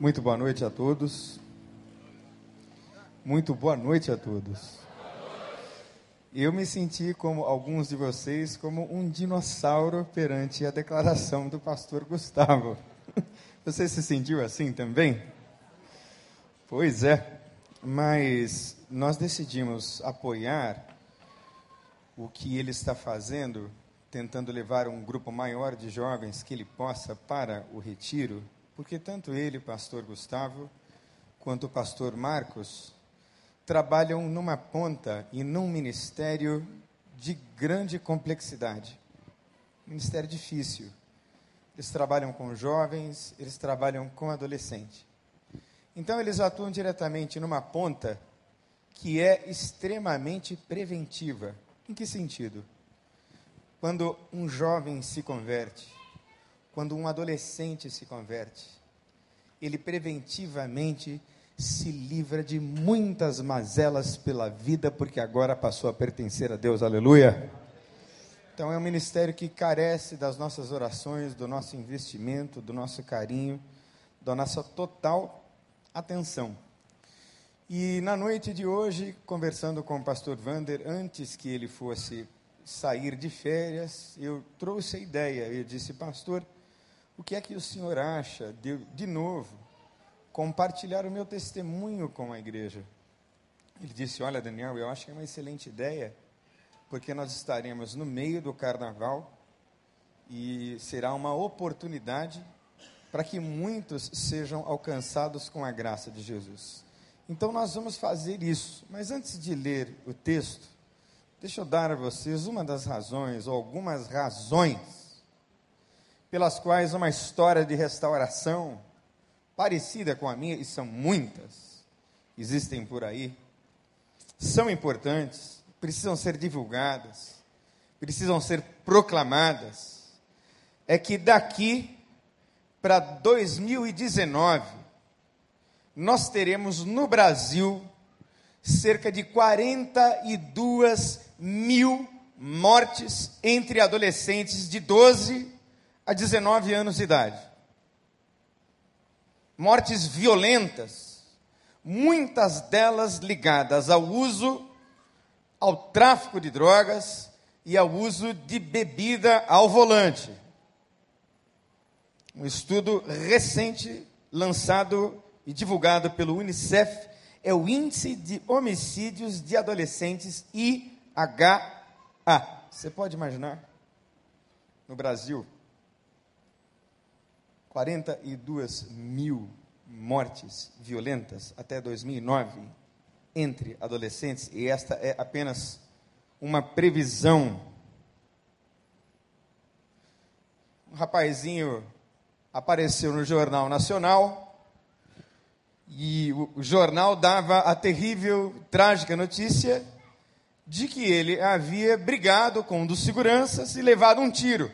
Muito boa noite a todos. Muito boa noite a todos. Eu me senti como alguns de vocês como um dinossauro perante a declaração do pastor Gustavo. Você se sentiu assim também? Pois é, mas nós decidimos apoiar o que ele está fazendo, tentando levar um grupo maior de jovens que ele possa para o retiro porque tanto ele, pastor Gustavo, quanto o pastor Marcos, trabalham numa ponta e num ministério de grande complexidade. Ministério difícil. Eles trabalham com jovens, eles trabalham com adolescente. Então, eles atuam diretamente numa ponta que é extremamente preventiva. Em que sentido? Quando um jovem se converte, quando um adolescente se converte, ele preventivamente se livra de muitas mazelas pela vida, porque agora passou a pertencer a Deus, aleluia. Então é um ministério que carece das nossas orações, do nosso investimento, do nosso carinho, da nossa total atenção. E na noite de hoje, conversando com o pastor Vander, antes que ele fosse sair de férias, eu trouxe a ideia, eu disse, pastor, o que é que o senhor acha de, de novo, compartilhar o meu testemunho com a igreja? Ele disse: Olha, Daniel, eu acho que é uma excelente ideia, porque nós estaremos no meio do carnaval e será uma oportunidade para que muitos sejam alcançados com a graça de Jesus. Então nós vamos fazer isso. Mas antes de ler o texto, deixa eu dar a vocês uma das razões, ou algumas razões, pelas quais uma história de restauração parecida com a minha, e são muitas, existem por aí, são importantes, precisam ser divulgadas, precisam ser proclamadas, é que daqui para 2019, nós teremos no Brasil cerca de 42 mil mortes entre adolescentes de 12 a 19 anos de idade. Mortes violentas, muitas delas ligadas ao uso, ao tráfico de drogas e ao uso de bebida ao volante. Um estudo recente, lançado e divulgado pelo Unicef, é o Índice de Homicídios de Adolescentes IHA. Você pode imaginar? No Brasil, 42 mil mortes violentas até 2009 entre adolescentes, e esta é apenas uma previsão. Um rapazinho apareceu no Jornal Nacional e o, jornal dava a terrível, trágica notícia de que ele havia brigado com um dos seguranças e levado um tiro.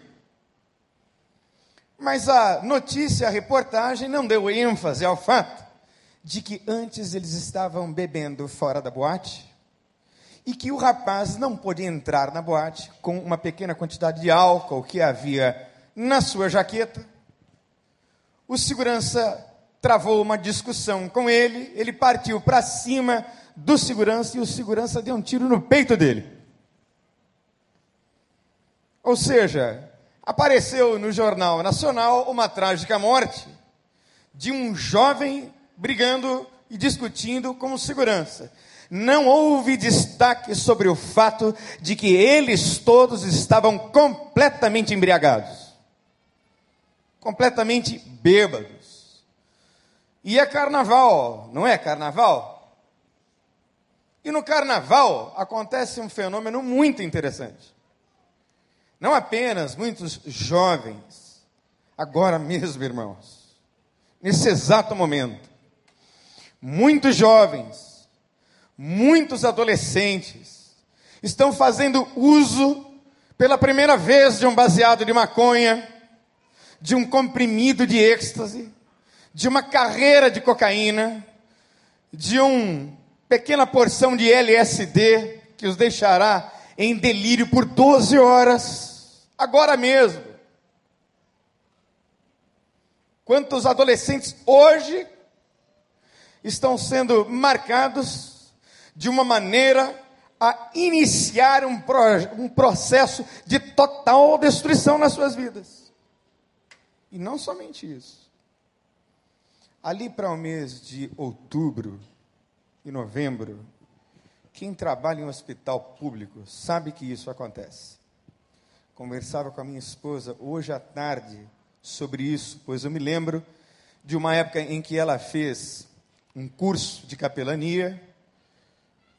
Mas a notícia, a reportagem não deu ênfase ao fato de que antes eles estavam bebendo fora da boate e que o rapaz não podia entrar na boate com uma pequena quantidade de álcool que havia na sua jaqueta. O segurança travou uma discussão com ele, ele partiu para cima do segurança e o segurança deu um tiro no peito dele. Ou seja, apareceu no Jornal Nacional uma trágica morte de um jovem brigando e discutindo com segurança. Não houve destaque sobre o fato de que eles todos estavam completamente embriagados, completamente bêbados. E é carnaval, não é carnaval? E no carnaval acontece um fenômeno muito interessante. Não apenas muitos jovens, agora mesmo, irmãos, nesse exato momento, muitos jovens, muitos adolescentes estão fazendo uso pela primeira vez de um baseado de maconha, de um comprimido de êxtase, de uma carreira de cocaína, de uma pequena porção de LSD que os deixará em delírio por 12 horas agora mesmo. Quantos adolescentes hoje estão sendo marcados de uma maneira a iniciar um, pro, um processo de total destruição nas suas vidas. E não somente isso. Ali para o mês de outubro e novembro, quem trabalha em um hospital público sabe que isso acontece. Conversava com a minha esposa hoje à tarde sobre isso, pois eu me lembro de uma época em que ela fez um curso de capelania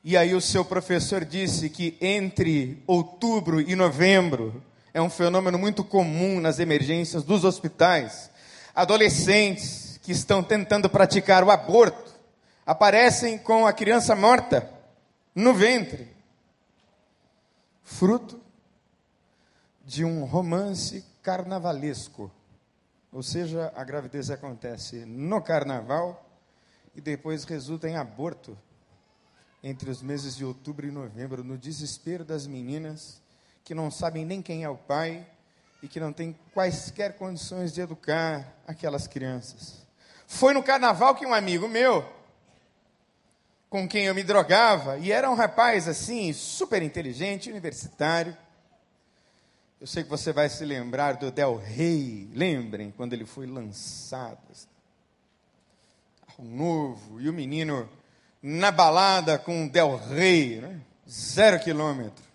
e aí o seu professor disse que entre outubro e novembro é um fenômeno muito comum nas emergências dos hospitais. Adolescentes que estão tentando praticar o aborto aparecem com a criança morta no ventre. Fruto de um romance carnavalesco. Ou seja, a gravidez acontece no carnaval e depois resulta em aborto entre os meses de outubro e novembro, no desespero das meninas que não sabem nem quem é o pai e que não têm quaisquer condições de educar aquelas crianças. Foi no carnaval que um amigo meu, com quem eu me drogava, e era um rapaz assim, super inteligente, universitário. Eu sei que você vai se lembrar do Del Rey, lembrem quando ele foi lançado. Um novo, e o menino na balada com Del Rey, né? zero quilômetro.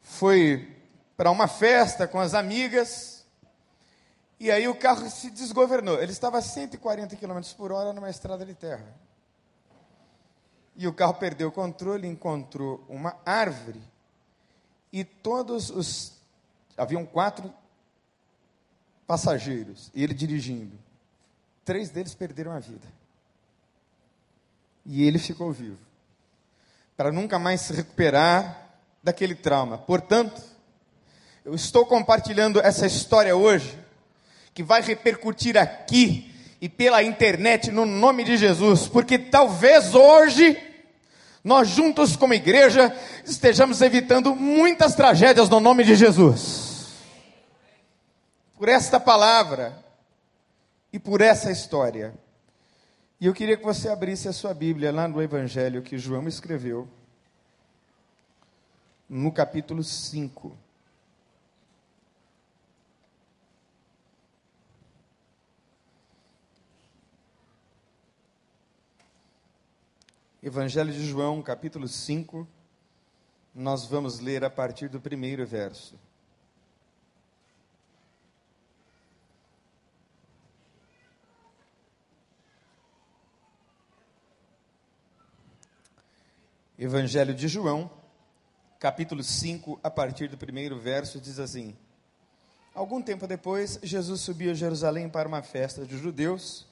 Foi para uma festa com as amigas, e aí o carro se desgovernou. Ele estava a 140 km por hora numa estrada de terra. E o carro perdeu o controle, encontrou uma árvore, e todos os. Haviam quatro passageiros, e ele dirigindo. Três deles perderam a vida. E ele ficou vivo. Para nunca mais se recuperar daquele trauma. Portanto, eu estou compartilhando essa história hoje, que vai repercutir aqui e pela internet no nome de Jesus, porque talvez hoje nós juntos como igreja estejamos evitando muitas tragédias no nome de Jesus. Por esta palavra e por essa história. E eu queria que você abrisse a sua Bíblia lá no Evangelho que João escreveu, no capítulo 5. Evangelho de João, capítulo 5, nós vamos ler a partir do primeiro verso. Evangelho de João, capítulo 5, a partir do primeiro verso, diz assim: Algum tempo depois, Jesus subiu a Jerusalém para uma festa de judeus,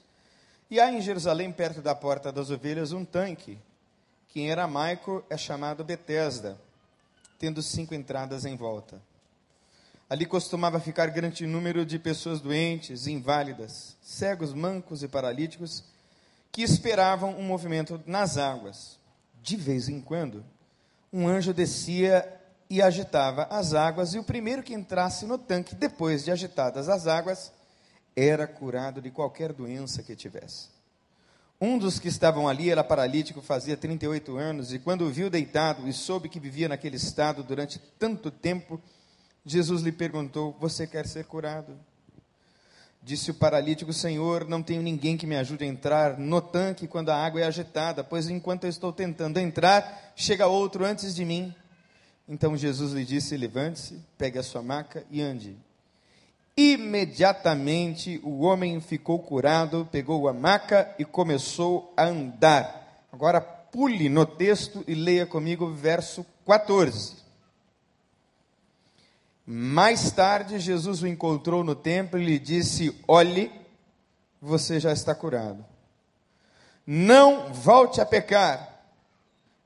e há em Jerusalém, perto da porta das ovelhas, um tanque, que em aramaico é chamado Betesda, tendo cinco entradas em volta. Ali costumava ficar grande número de pessoas doentes, inválidas, cegos, mancos e paralíticos, que esperavam um movimento nas águas de vez em quando, um anjo descia e agitava as águas, e o primeiro que entrasse no tanque, depois de agitadas as águas, era curado de qualquer doença que tivesse. Um dos que estavam ali era paralítico, fazia 38 anos, e quando o viu deitado e soube que vivia naquele estado durante tanto tempo, Jesus lhe perguntou: Você quer ser curado? Disse o paralítico: Senhor, não tenho ninguém que me ajude a entrar no tanque quando a água é agitada, pois enquanto eu estou tentando entrar, chega outro antes de mim. Então Jesus lhe disse: Levante-se, pegue a sua maca e ande. Imediatamente o homem ficou curado, pegou a maca e começou a andar. Agora pule no texto e leia comigo o verso 14. Mais tarde, Jesus o encontrou no templo e lhe disse: Olhe, você já está curado. Não volte a pecar,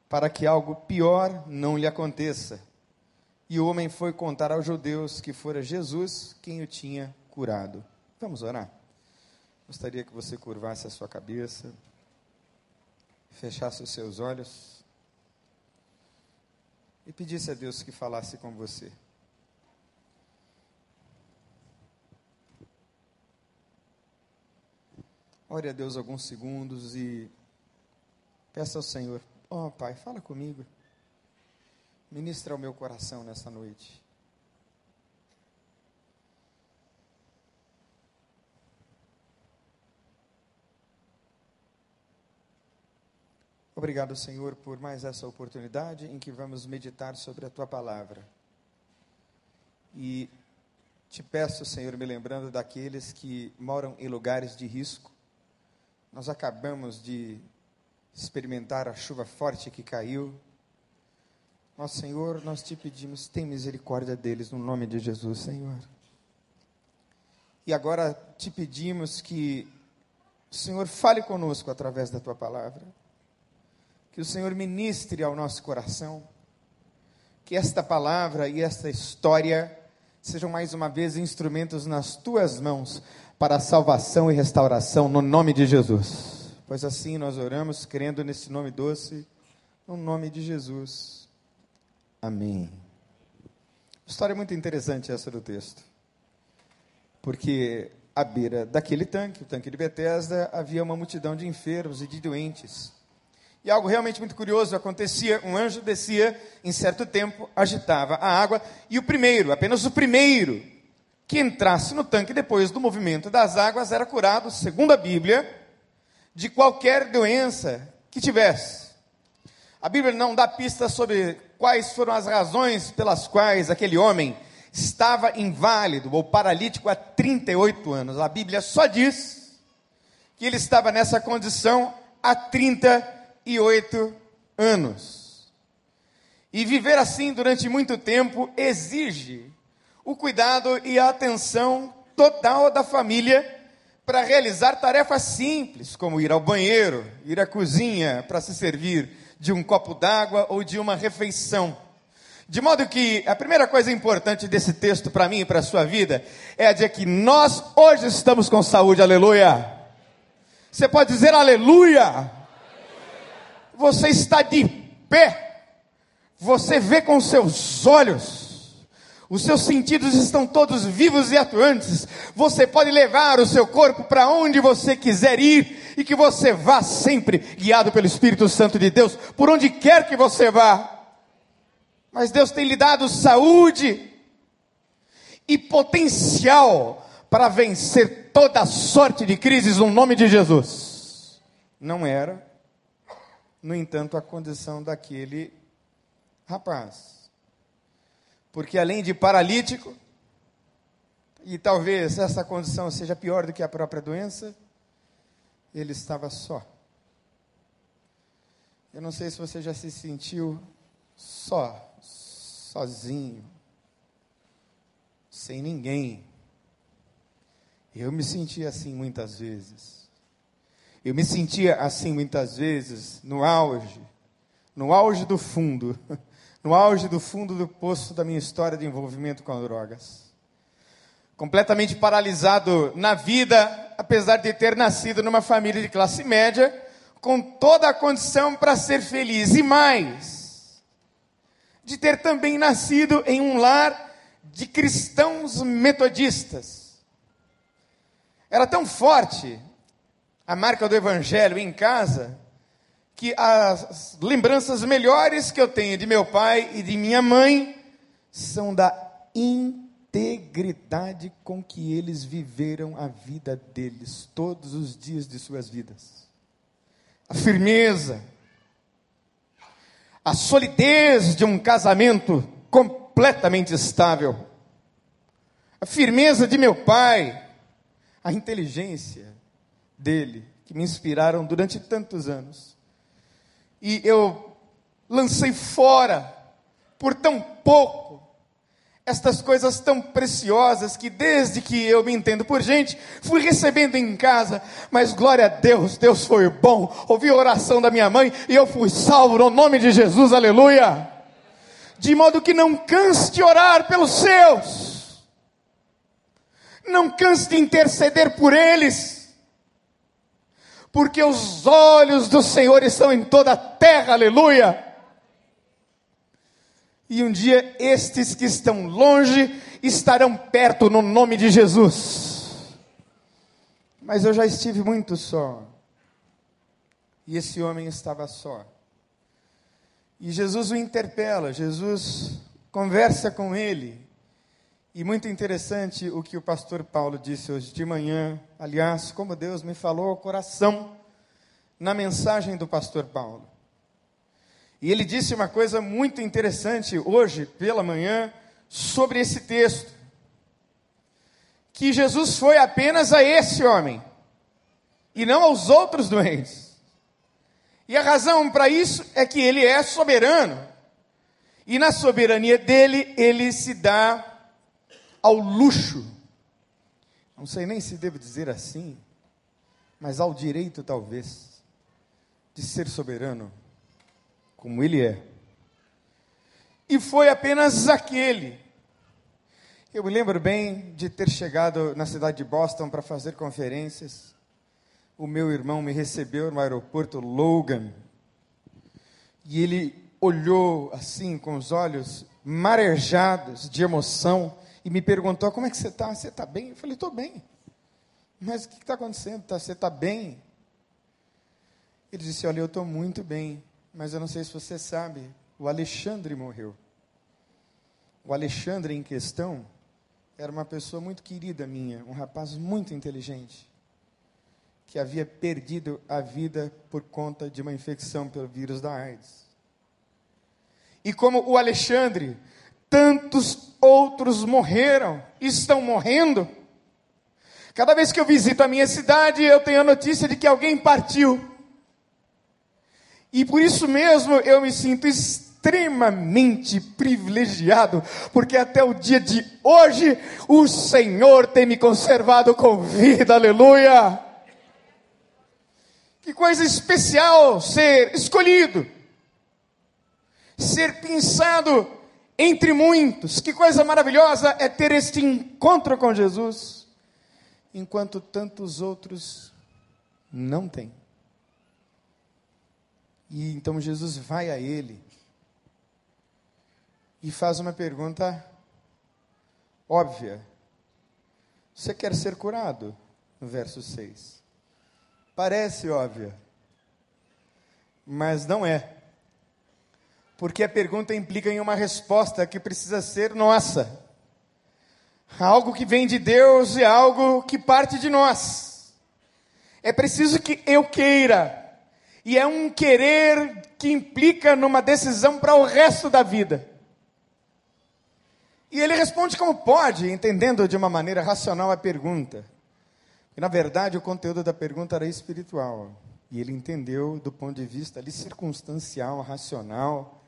para que algo pior não lhe aconteça. E o homem foi contar aos judeus que fora Jesus quem o tinha curado. Vamos orar? Gostaria que você curvasse a sua cabeça, fechasse os seus olhos e pedisse a Deus que falasse com você. Ore a Deus alguns segundos e Peça ao Senhor, ó oh, Pai, fala comigo. Ministra o meu coração nessa noite. Obrigado, Senhor, por mais essa oportunidade em que vamos meditar sobre a tua palavra. E te peço, Senhor, me lembrando daqueles que moram em lugares de risco. Nós acabamos de experimentar a chuva forte que caiu. Nosso Senhor, nós te pedimos, tem misericórdia deles no nome de Jesus, Senhor. E agora te pedimos que o Senhor fale conosco através da tua palavra. Que o Senhor ministre ao nosso coração. Que esta palavra e esta história sejam mais uma vez instrumentos nas tuas mãos para salvação e restauração no nome de Jesus. Pois assim nós oramos, crendo nesse nome doce, no nome de Jesus. Amém. História muito interessante essa do texto. Porque à beira daquele tanque, o tanque de Betesda, havia uma multidão de enfermos e de doentes. E algo realmente muito curioso acontecia: um anjo descia em certo tempo, agitava a água, e o primeiro, apenas o primeiro, que entrasse no tanque depois do movimento das águas era curado, segundo a Bíblia, de qualquer doença que tivesse. A Bíblia não dá pistas sobre quais foram as razões pelas quais aquele homem estava inválido ou paralítico há 38 anos. A Bíblia só diz que ele estava nessa condição há 38 anos. E viver assim durante muito tempo exige o cuidado e a atenção total da família para realizar tarefas simples, como ir ao banheiro, ir à cozinha para se servir de um copo d'água ou de uma refeição. De modo que a primeira coisa importante desse texto para mim e para a sua vida é a de que nós hoje estamos com saúde, aleluia. Você pode dizer aleluia. Você está de pé. Você vê com seus olhos os seus sentidos estão todos vivos e atuantes. Você pode levar o seu corpo para onde você quiser ir e que você vá sempre guiado pelo Espírito Santo de Deus, por onde quer que você vá. Mas Deus tem lhe dado saúde e potencial para vencer toda sorte de crises no nome de Jesus. Não era, no entanto, a condição daquele rapaz porque além de paralítico, e talvez essa condição seja pior do que a própria doença, ele estava só. Eu não sei se você já se sentiu só, sozinho, sem ninguém. Eu me sentia assim muitas vezes. Eu me sentia assim muitas vezes no auge, no auge do fundo. no auge do fundo do poço da minha história de envolvimento com drogas. Completamente paralisado na vida, apesar de ter nascido numa família de classe média, com toda a condição para ser feliz. E mais, de ter também nascido em um lar de cristãos metodistas. Era tão forte a marca do evangelho em casa, que as lembranças melhores que eu tenho de meu pai e de minha mãe são da integridade com que eles viveram a vida deles, todos os dias de suas vidas. A firmeza, a solidez de um casamento completamente estável, a firmeza de meu pai, a inteligência dele, que me inspiraram durante tantos anos e eu lancei fora por tão pouco estas coisas tão preciosas que desde que eu me entendo por gente, fui recebendo em casa, mas glória a Deus, Deus foi bom, ouvi a oração da minha mãe e eu fui salvo no nome de Jesus, aleluia. De modo que não canse de orar pelos seus, não canse de interceder por eles, porque os olhos do Senhor estão em toda a terra, aleluia. E um dia estes que estão longe estarão perto no nome de Jesus. Mas eu já estive muito só. E esse homem estava só. E Jesus o interpela, Jesus conversa com ele. E muito interessante o que o pastor Paulo disse hoje de manhã. Aliás, como Deus me falou ao coração na mensagem do pastor Paulo. E ele disse uma coisa muito interessante hoje pela manhã sobre esse texto. Que Jesus foi apenas a esse homem e não aos outros doentes. E a razão para isso é que ele é soberano. E na soberania dele, ele se dá ao luxo, não sei nem se devo dizer assim, mas ao direito talvez, de ser soberano, como ele é. E foi apenas aquele. Eu me lembro bem de ter chegado na cidade de Boston para fazer conferências. O meu irmão me recebeu no aeroporto Logan. E ele olhou assim, com os olhos marejados de emoção, e me perguntou: Como é que você está? Você está bem? Eu falei: Estou bem. Mas o que está acontecendo? Tá, você está bem? Ele disse: Olha, eu estou muito bem, mas eu não sei se você sabe, o Alexandre morreu. O Alexandre em questão era uma pessoa muito querida minha, um rapaz muito inteligente, que havia perdido a vida por conta de uma infecção pelo vírus da AIDS. E como o Alexandre, tantos outros morreram, estão morrendo. Cada vez que eu visito a minha cidade, eu tenho a notícia de que alguém partiu. E por isso mesmo eu me sinto extremamente privilegiado, porque até o dia de hoje o Senhor tem me conservado com vida, aleluia. Que coisa especial ser escolhido ser pensado entre muitos. Que coisa maravilhosa é ter este encontro com Jesus, enquanto tantos outros não têm. E então Jesus vai a ele e faz uma pergunta óbvia. Você quer ser curado? No verso 6. Parece óbvia, mas não é porque a pergunta implica em uma resposta que precisa ser nossa. Algo que vem de Deus e algo que parte de nós. É preciso que eu queira, e é um querer que implica numa decisão para o resto da vida. E ele responde como pode, entendendo de uma maneira racional a pergunta. E, na verdade, o conteúdo da pergunta era espiritual. E ele entendeu do ponto de vista ali circunstancial, racional,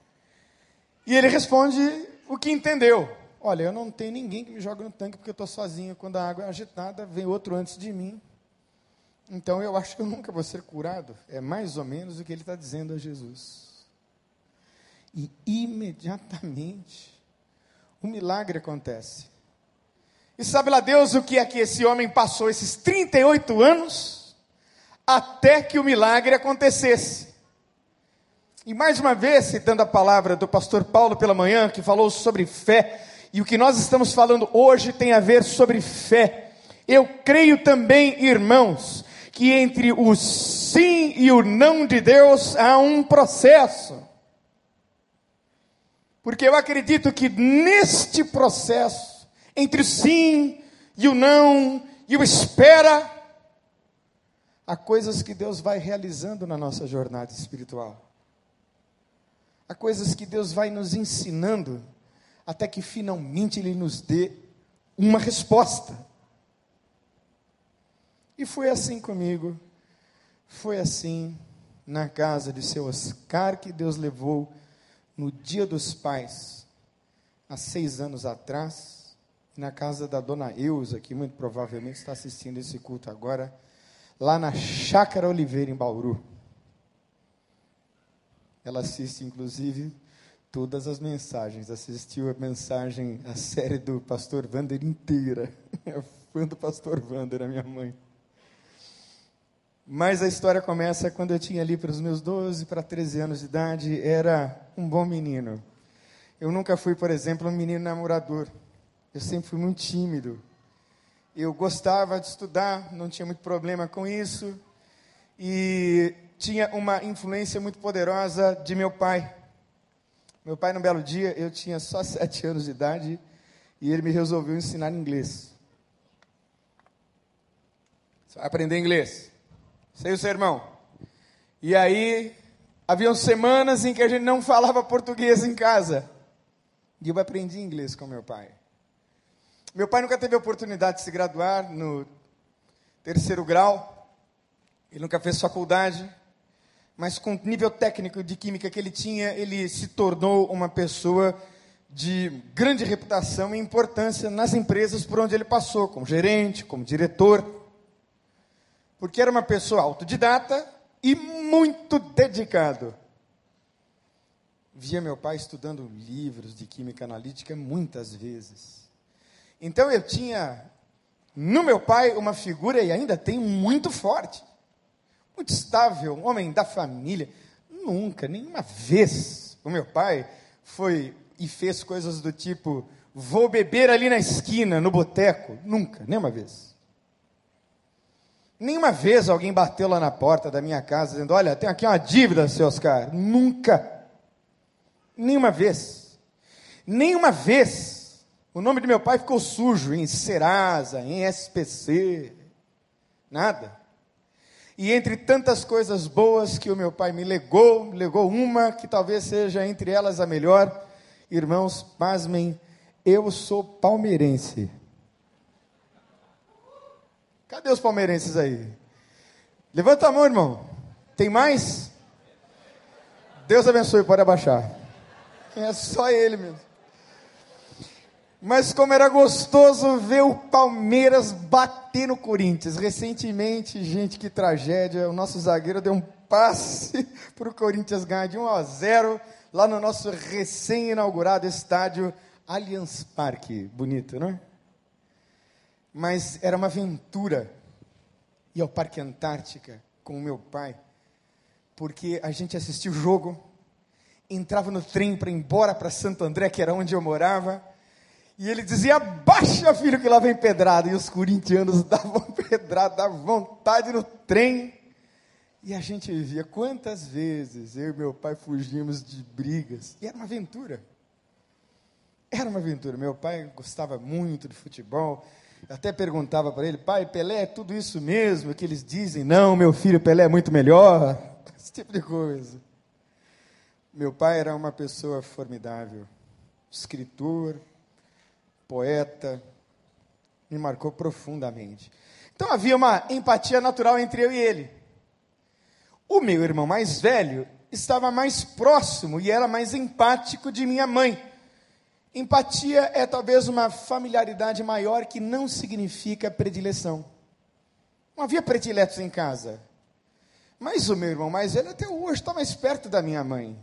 e ele responde o que entendeu. Olha, eu não tenho ninguém que me jogue no tanque porque eu estou sozinho. Quando a água é agitada, vem outro antes de mim. Então eu acho que eu nunca vou ser curado. É mais ou menos o que ele está dizendo a Jesus. E imediatamente o milagre acontece. E sabe lá Deus o que é que esse homem passou esses 38 anos até que o milagre acontecesse? E mais uma vez, citando a palavra do pastor Paulo pela manhã, que falou sobre fé, e o que nós estamos falando hoje tem a ver sobre fé. Eu creio também, irmãos, que entre o sim e o não de Deus há um processo. Porque eu acredito que neste processo, entre o sim e o não e o espera, há coisas que Deus vai realizando na nossa jornada espiritual. Há coisas que Deus vai nos ensinando até que finalmente Ele nos dê uma resposta. E foi assim comigo, foi assim na casa de seu Oscar que Deus levou no dia dos pais, há seis anos atrás, na casa da dona Eusa, que muito provavelmente está assistindo esse culto agora, lá na Chácara Oliveira, em Bauru. Ela assiste, inclusive, todas as mensagens. Assistiu a mensagem, a série do Pastor Vander inteira. É fã do Pastor Vander, a minha mãe. Mas a história começa quando eu tinha ali para os meus 12 para 13 anos de idade, era um bom menino. Eu nunca fui, por exemplo, um menino namorador. Eu sempre fui muito tímido. Eu gostava de estudar, não tinha muito problema com isso. e tinha uma influência muito poderosa de meu pai. Meu pai, num belo dia, eu tinha só sete anos de idade e ele me resolveu ensinar inglês. Você vai aprender inglês. Sei o seu irmão. E aí, haviam semanas em que a gente não falava português em casa. E eu aprendi inglês com meu pai. Meu pai nunca teve a oportunidade de se graduar no terceiro grau. Ele nunca fez faculdade. Mas com o nível técnico de química que ele tinha, ele se tornou uma pessoa de grande reputação e importância nas empresas por onde ele passou, como gerente, como diretor. Porque era uma pessoa autodidata e muito dedicado. Via meu pai estudando livros de química analítica muitas vezes. Então eu tinha no meu pai uma figura e ainda tenho muito forte, muito estável, um homem da família. Nunca, nenhuma vez o meu pai foi e fez coisas do tipo: vou beber ali na esquina, no boteco. Nunca, nenhuma vez. Nenhuma vez alguém bateu lá na porta da minha casa dizendo: Olha, tem aqui uma dívida, seu Oscar. Nunca. Nenhuma vez. Nenhuma vez. O nome de meu pai ficou sujo em Serasa, em SPC. Nada. E entre tantas coisas boas que o meu pai me legou, legou uma que talvez seja entre elas a melhor, Irmãos, pasmem, eu sou palmeirense. Cadê os palmeirenses aí? Levanta a mão, irmão. Tem mais? Deus abençoe, pode abaixar. É só ele mesmo. Mas como era gostoso ver o Palmeiras bater no Corinthians. Recentemente, gente, que tragédia. O nosso zagueiro deu um passe para o Corinthians ganhar de 1 a 0 lá no nosso recém-inaugurado estádio Allianz Parque. Bonito, não é? Mas era uma aventura ir ao Parque Antártica com o meu pai, porque a gente assistia o jogo, entrava no trem para ir embora para Santo André, que era onde eu morava, e ele dizia: Baixa, filho, que lá vem pedrada. E os corintianos davam pedrada, davam vontade no trem. E a gente via quantas vezes eu e meu pai fugimos de brigas. E era uma aventura. Era uma aventura. Meu pai gostava muito de futebol. Eu até perguntava para ele, pai, Pelé é tudo isso mesmo que eles dizem? Não, meu filho, Pelé é muito melhor. Esse tipo de coisa. Meu pai era uma pessoa formidável. Escritor, poeta. Me marcou profundamente. Então havia uma empatia natural entre eu e ele. O meu irmão mais velho estava mais próximo e era mais empático de minha mãe. Empatia é talvez uma familiaridade maior que não significa predileção. Não havia prediletos em casa. Mas o meu irmão mais velho até hoje está mais perto da minha mãe.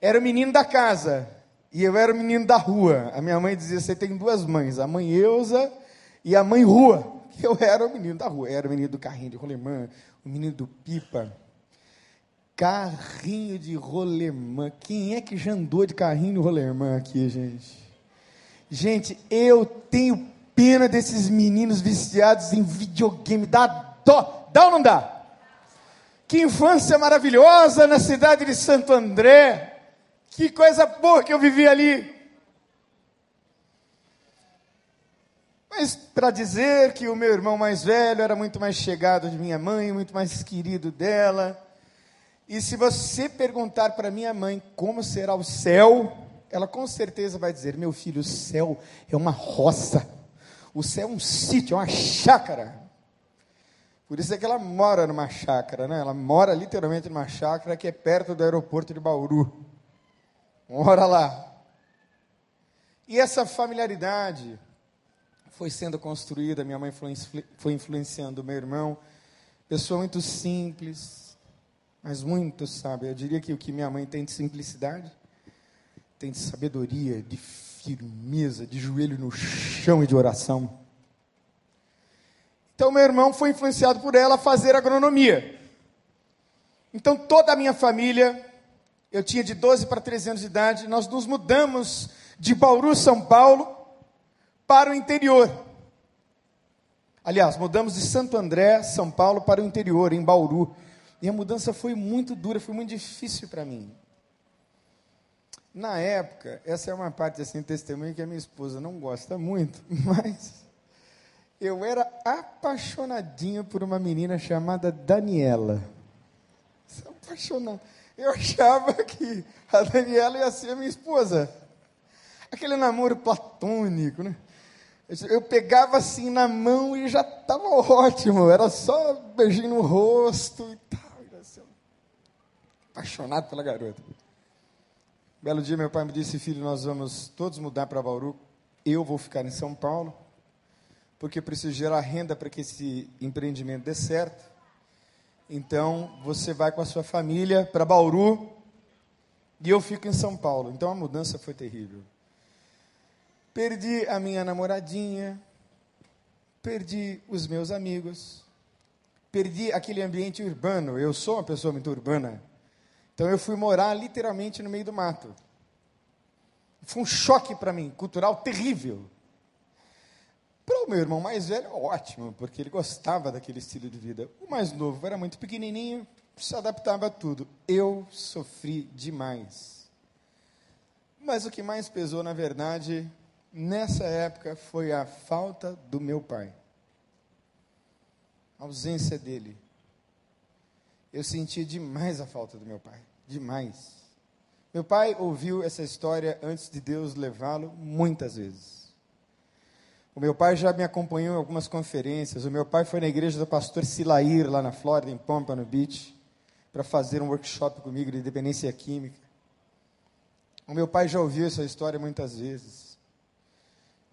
Era o menino da casa e eu era o menino da rua. A minha mãe dizia: Você tem duas mães, a mãe Eusa e a mãe Rua. Eu era o menino da rua, eu era o menino do carrinho de rolemã, o menino do pipa. Carrinho de rolemã. Quem é que já andou de carrinho de rolemã aqui, gente? Gente, eu tenho pena desses meninos viciados em videogame. Dá dó. Dá ou não dá? Que infância maravilhosa na cidade de Santo André. Que coisa boa que eu vivi ali. Mas para dizer que o meu irmão mais velho era muito mais chegado de minha mãe, muito mais querido dela, e se você perguntar para minha mãe como será o céu, ela com certeza vai dizer: Meu filho, o céu é uma roça, o céu é um sítio, é uma chácara. Por isso é que ela mora numa chácara, né? Ela mora literalmente numa chácara que é perto do aeroporto de Bauru. Mora lá. E essa familiaridade foi sendo construída, minha mãe foi influenciando meu irmão, pessoa muito simples, mas muito sábio. Eu diria que o que minha mãe tem de simplicidade, tem de sabedoria, de firmeza, de joelho no chão e de oração. Então, meu irmão foi influenciado por ela a fazer agronomia. Então, toda a minha família, eu tinha de 12 para 13 anos de idade, nós nos mudamos de Bauru, São Paulo, para o interior. Aliás, mudamos de Santo André, São Paulo, para o interior, em Bauru. E a mudança foi muito dura, foi muito difícil para mim. Na época, essa é uma parte assim, testemunho que a minha esposa não gosta muito, mas eu era apaixonadinho por uma menina chamada Daniela. Apaixonado. Eu achava que a Daniela ia ser minha esposa. Aquele namoro platônico, né? Eu pegava assim na mão e já estava ótimo. Era só beijinho no rosto e tal. Apaixonado pela garota. Belo dia, meu pai me disse: Filho, nós vamos todos mudar para Bauru. Eu vou ficar em São Paulo, porque preciso gerar renda para que esse empreendimento dê certo. Então, você vai com a sua família para Bauru e eu fico em São Paulo. Então, a mudança foi terrível. Perdi a minha namoradinha, perdi os meus amigos, perdi aquele ambiente urbano. Eu sou uma pessoa muito urbana. Então, eu fui morar literalmente no meio do mato. Foi um choque para mim, cultural terrível. Para o meu irmão mais velho, ótimo, porque ele gostava daquele estilo de vida. O mais novo era muito pequenininho, se adaptava a tudo. Eu sofri demais. Mas o que mais pesou, na verdade, nessa época, foi a falta do meu pai. A ausência dele. Eu sentia demais a falta do meu pai. Demais. Meu pai ouviu essa história antes de Deus levá-lo muitas vezes. O meu pai já me acompanhou em algumas conferências. O meu pai foi na igreja do pastor Silair, lá na Flórida, em Pompano Beach, para fazer um workshop comigo de dependência química. O meu pai já ouviu essa história muitas vezes.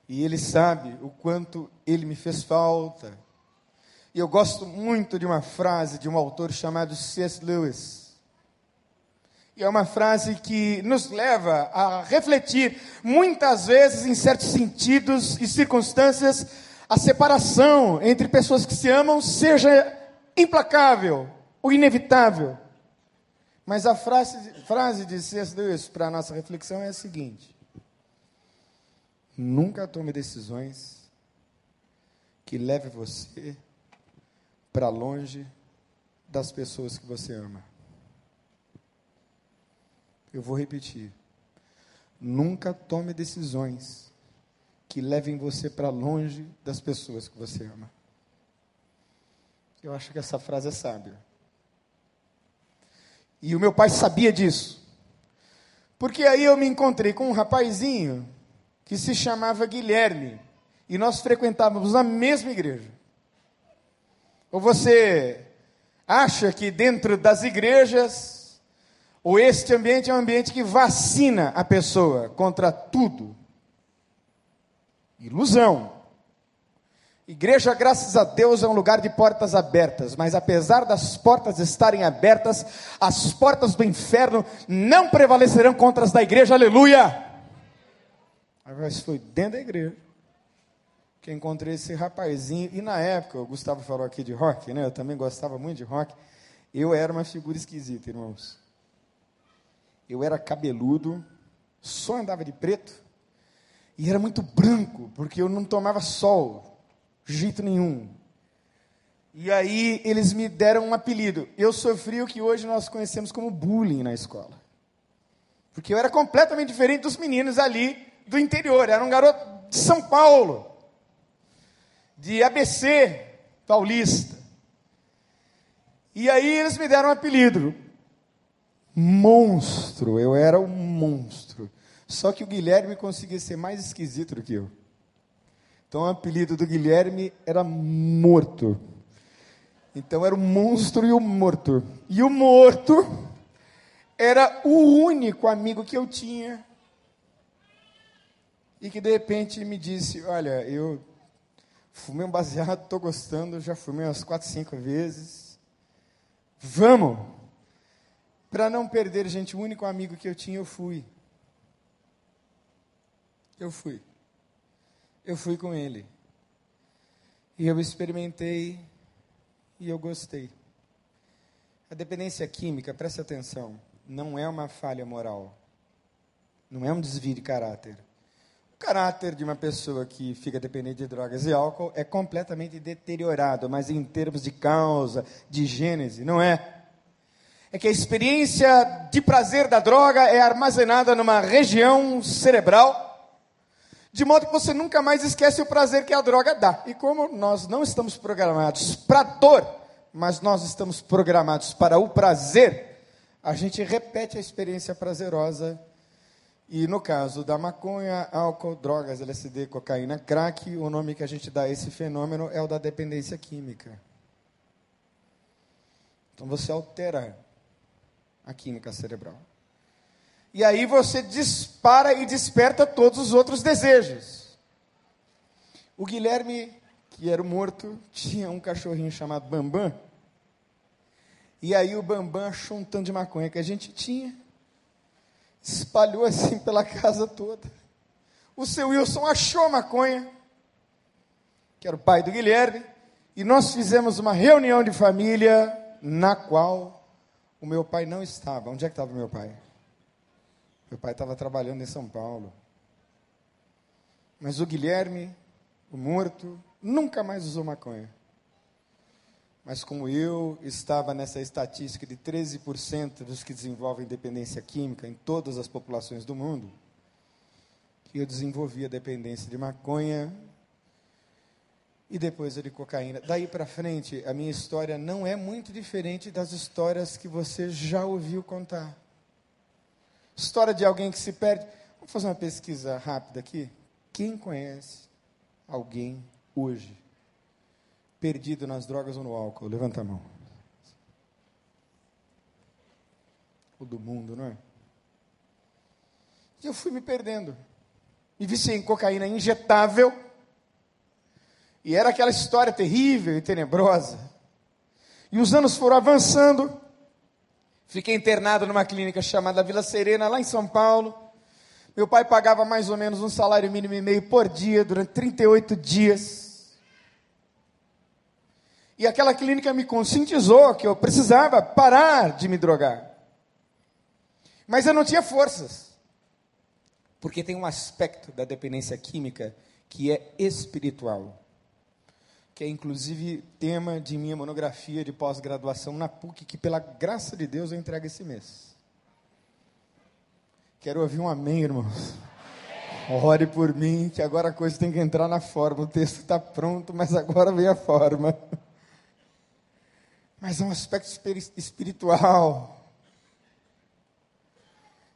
E ele sabe o quanto ele me fez falta. E eu gosto muito de uma frase de um autor chamado C.S. Lewis é uma frase que nos leva a refletir, muitas vezes, em certos sentidos e circunstâncias, a separação entre pessoas que se amam seja implacável ou inevitável. Mas a frase, frase de C.S. Lewis para a nossa reflexão é a seguinte: Nunca tome decisões que leve você para longe das pessoas que você ama. Eu vou repetir. Nunca tome decisões que levem você para longe das pessoas que você ama. Eu acho que essa frase é sábia. E o meu pai sabia disso. Porque aí eu me encontrei com um rapazinho que se chamava Guilherme. E nós frequentávamos a mesma igreja. Ou você acha que dentro das igrejas ou este ambiente é um ambiente que vacina a pessoa contra tudo. Ilusão. Igreja, graças a Deus, é um lugar de portas abertas, mas apesar das portas estarem abertas, as portas do inferno não prevalecerão contra as da igreja, aleluia! Mas foi dentro da igreja que encontrei esse rapazinho, e na época, o Gustavo falou aqui de rock, né? Eu também gostava muito de rock. Eu era uma figura esquisita, irmãos eu era cabeludo, só andava de preto, e era muito branco, porque eu não tomava sol, de jeito nenhum. E aí eles me deram um apelido. Eu sofri o que hoje nós conhecemos como bullying na escola. Porque eu era completamente diferente dos meninos ali do interior. Era um garoto de São Paulo, de ABC paulista. E aí eles me deram um apelido monstro, eu era um monstro. Só que o Guilherme conseguia ser mais esquisito do que eu. Então o apelido do Guilherme era morto. Então era o monstro e o morto. E o morto era o único amigo que eu tinha. E que de repente me disse: Olha, eu fumei um baseado, estou gostando, já fumei umas quatro, cinco vezes. Vamos! Para não perder, gente, o único amigo que eu tinha, eu fui. Eu fui. Eu fui com ele. E eu experimentei e eu gostei. A dependência química, preste atenção, não é uma falha moral. Não é um desvio de caráter. caráter de uma pessoa que fica dependente de drogas e álcool é completamente deteriorado, mas em termos de causa, de gênese, não é? É que a experiência de prazer da droga é armazenada numa região cerebral, de modo que você nunca mais esquece o prazer que a droga dá. E como nós não estamos programados para dor, mas nós estamos programados para o prazer, a gente repete a experiência prazerosa e no caso da maconha, álcool, drogas, LSD, cocaína, crack, o nome que a gente dá a esse fenômeno é o da dependência química. Então você altera a química cerebral. E aí você dispara e desperta todos os outros desejos. O Guilherme, que era morto, tinha um cachorrinho chamado Bambam. E aí o Bambam achou um tanto de maconha que a gente tinha espalhou assim pela casa toda. O seu Wilson achou maconha, que era o pai do Guilherme, e nós fizemos uma reunião de família na qual o meu pai não estava. Onde é que estava meu pai? Meu pai estava trabalhando em São Paulo. Mas o Guilherme, o morto, nunca mais usou maconha. Mas como eu estava nessa estatística de 13% dos que desenvolvem dependência química em todas as populações do mundo, eu desenvolvi a dependência de maconha e depois a de cocaína. Daí para frente, a minha história não é muito diferente das histórias que você já ouviu contar. História de alguém que se perde. Vamos fazer uma pesquisa rápida aqui. Quem conhece alguém hoje perdido nas drogas ou no álcool? Levanta a mão. O do mundo, não é? E eu fui me perdendo. Me viciei em cocaína injetável. E era aquela história terrível e tenebrosa. E os anos foram avançando. Fiquei internado numa clínica chamada Vila Serena, lá em São Paulo. Meu pai pagava mais ou menos um salário mínimo e meio por dia durante 38 dias. E aquela clínica me conscientizou que eu precisava parar de me drogar. Mas eu não tinha forças. Porque tem um aspecto da dependência química que é espiritual. Que é inclusive tema de minha monografia de pós-graduação na PUC, que pela graça de Deus eu entrego esse mês. Quero ouvir um amém, irmãos. Ore por mim, que agora a coisa tem que entrar na forma. O texto está pronto, mas agora vem a forma mas é um aspecto espiritual.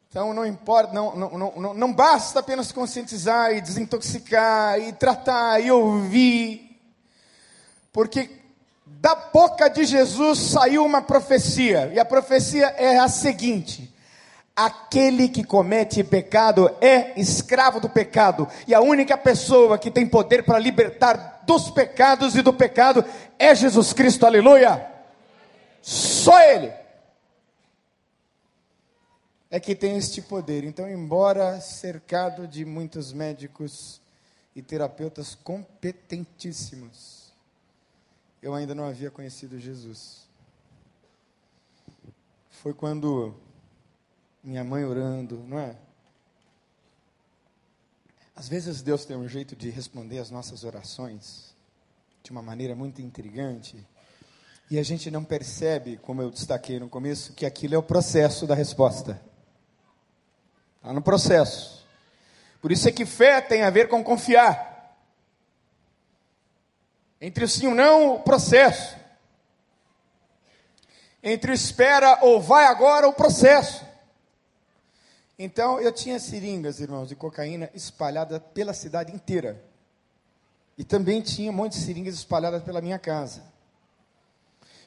Então não importa, não, não, não, não basta apenas conscientizar e desintoxicar e tratar e ouvir, porque da boca de Jesus saiu uma profecia, e a profecia é a seguinte: aquele que comete pecado é escravo do pecado, e a única pessoa que tem poder para libertar dos pecados e do pecado é Jesus Cristo, aleluia. Só Ele é que tem este poder. Então, embora cercado de muitos médicos e terapeutas competentíssimos, eu ainda não havia conhecido Jesus. Foi quando minha mãe orando, não é? Às vezes Deus tem um jeito de responder as nossas orações de uma maneira muito intrigante. E a gente não percebe, como eu destaquei no começo, que aquilo é o processo da resposta. Está no processo. Por isso é que fé tem a ver com confiar. Entre o sim e o não, o processo. Entre o espera ou vai agora, o processo. Então, eu tinha seringas, irmãos, de cocaína espalhadas pela cidade inteira. E também tinha um monte de seringas espalhadas pela minha casa.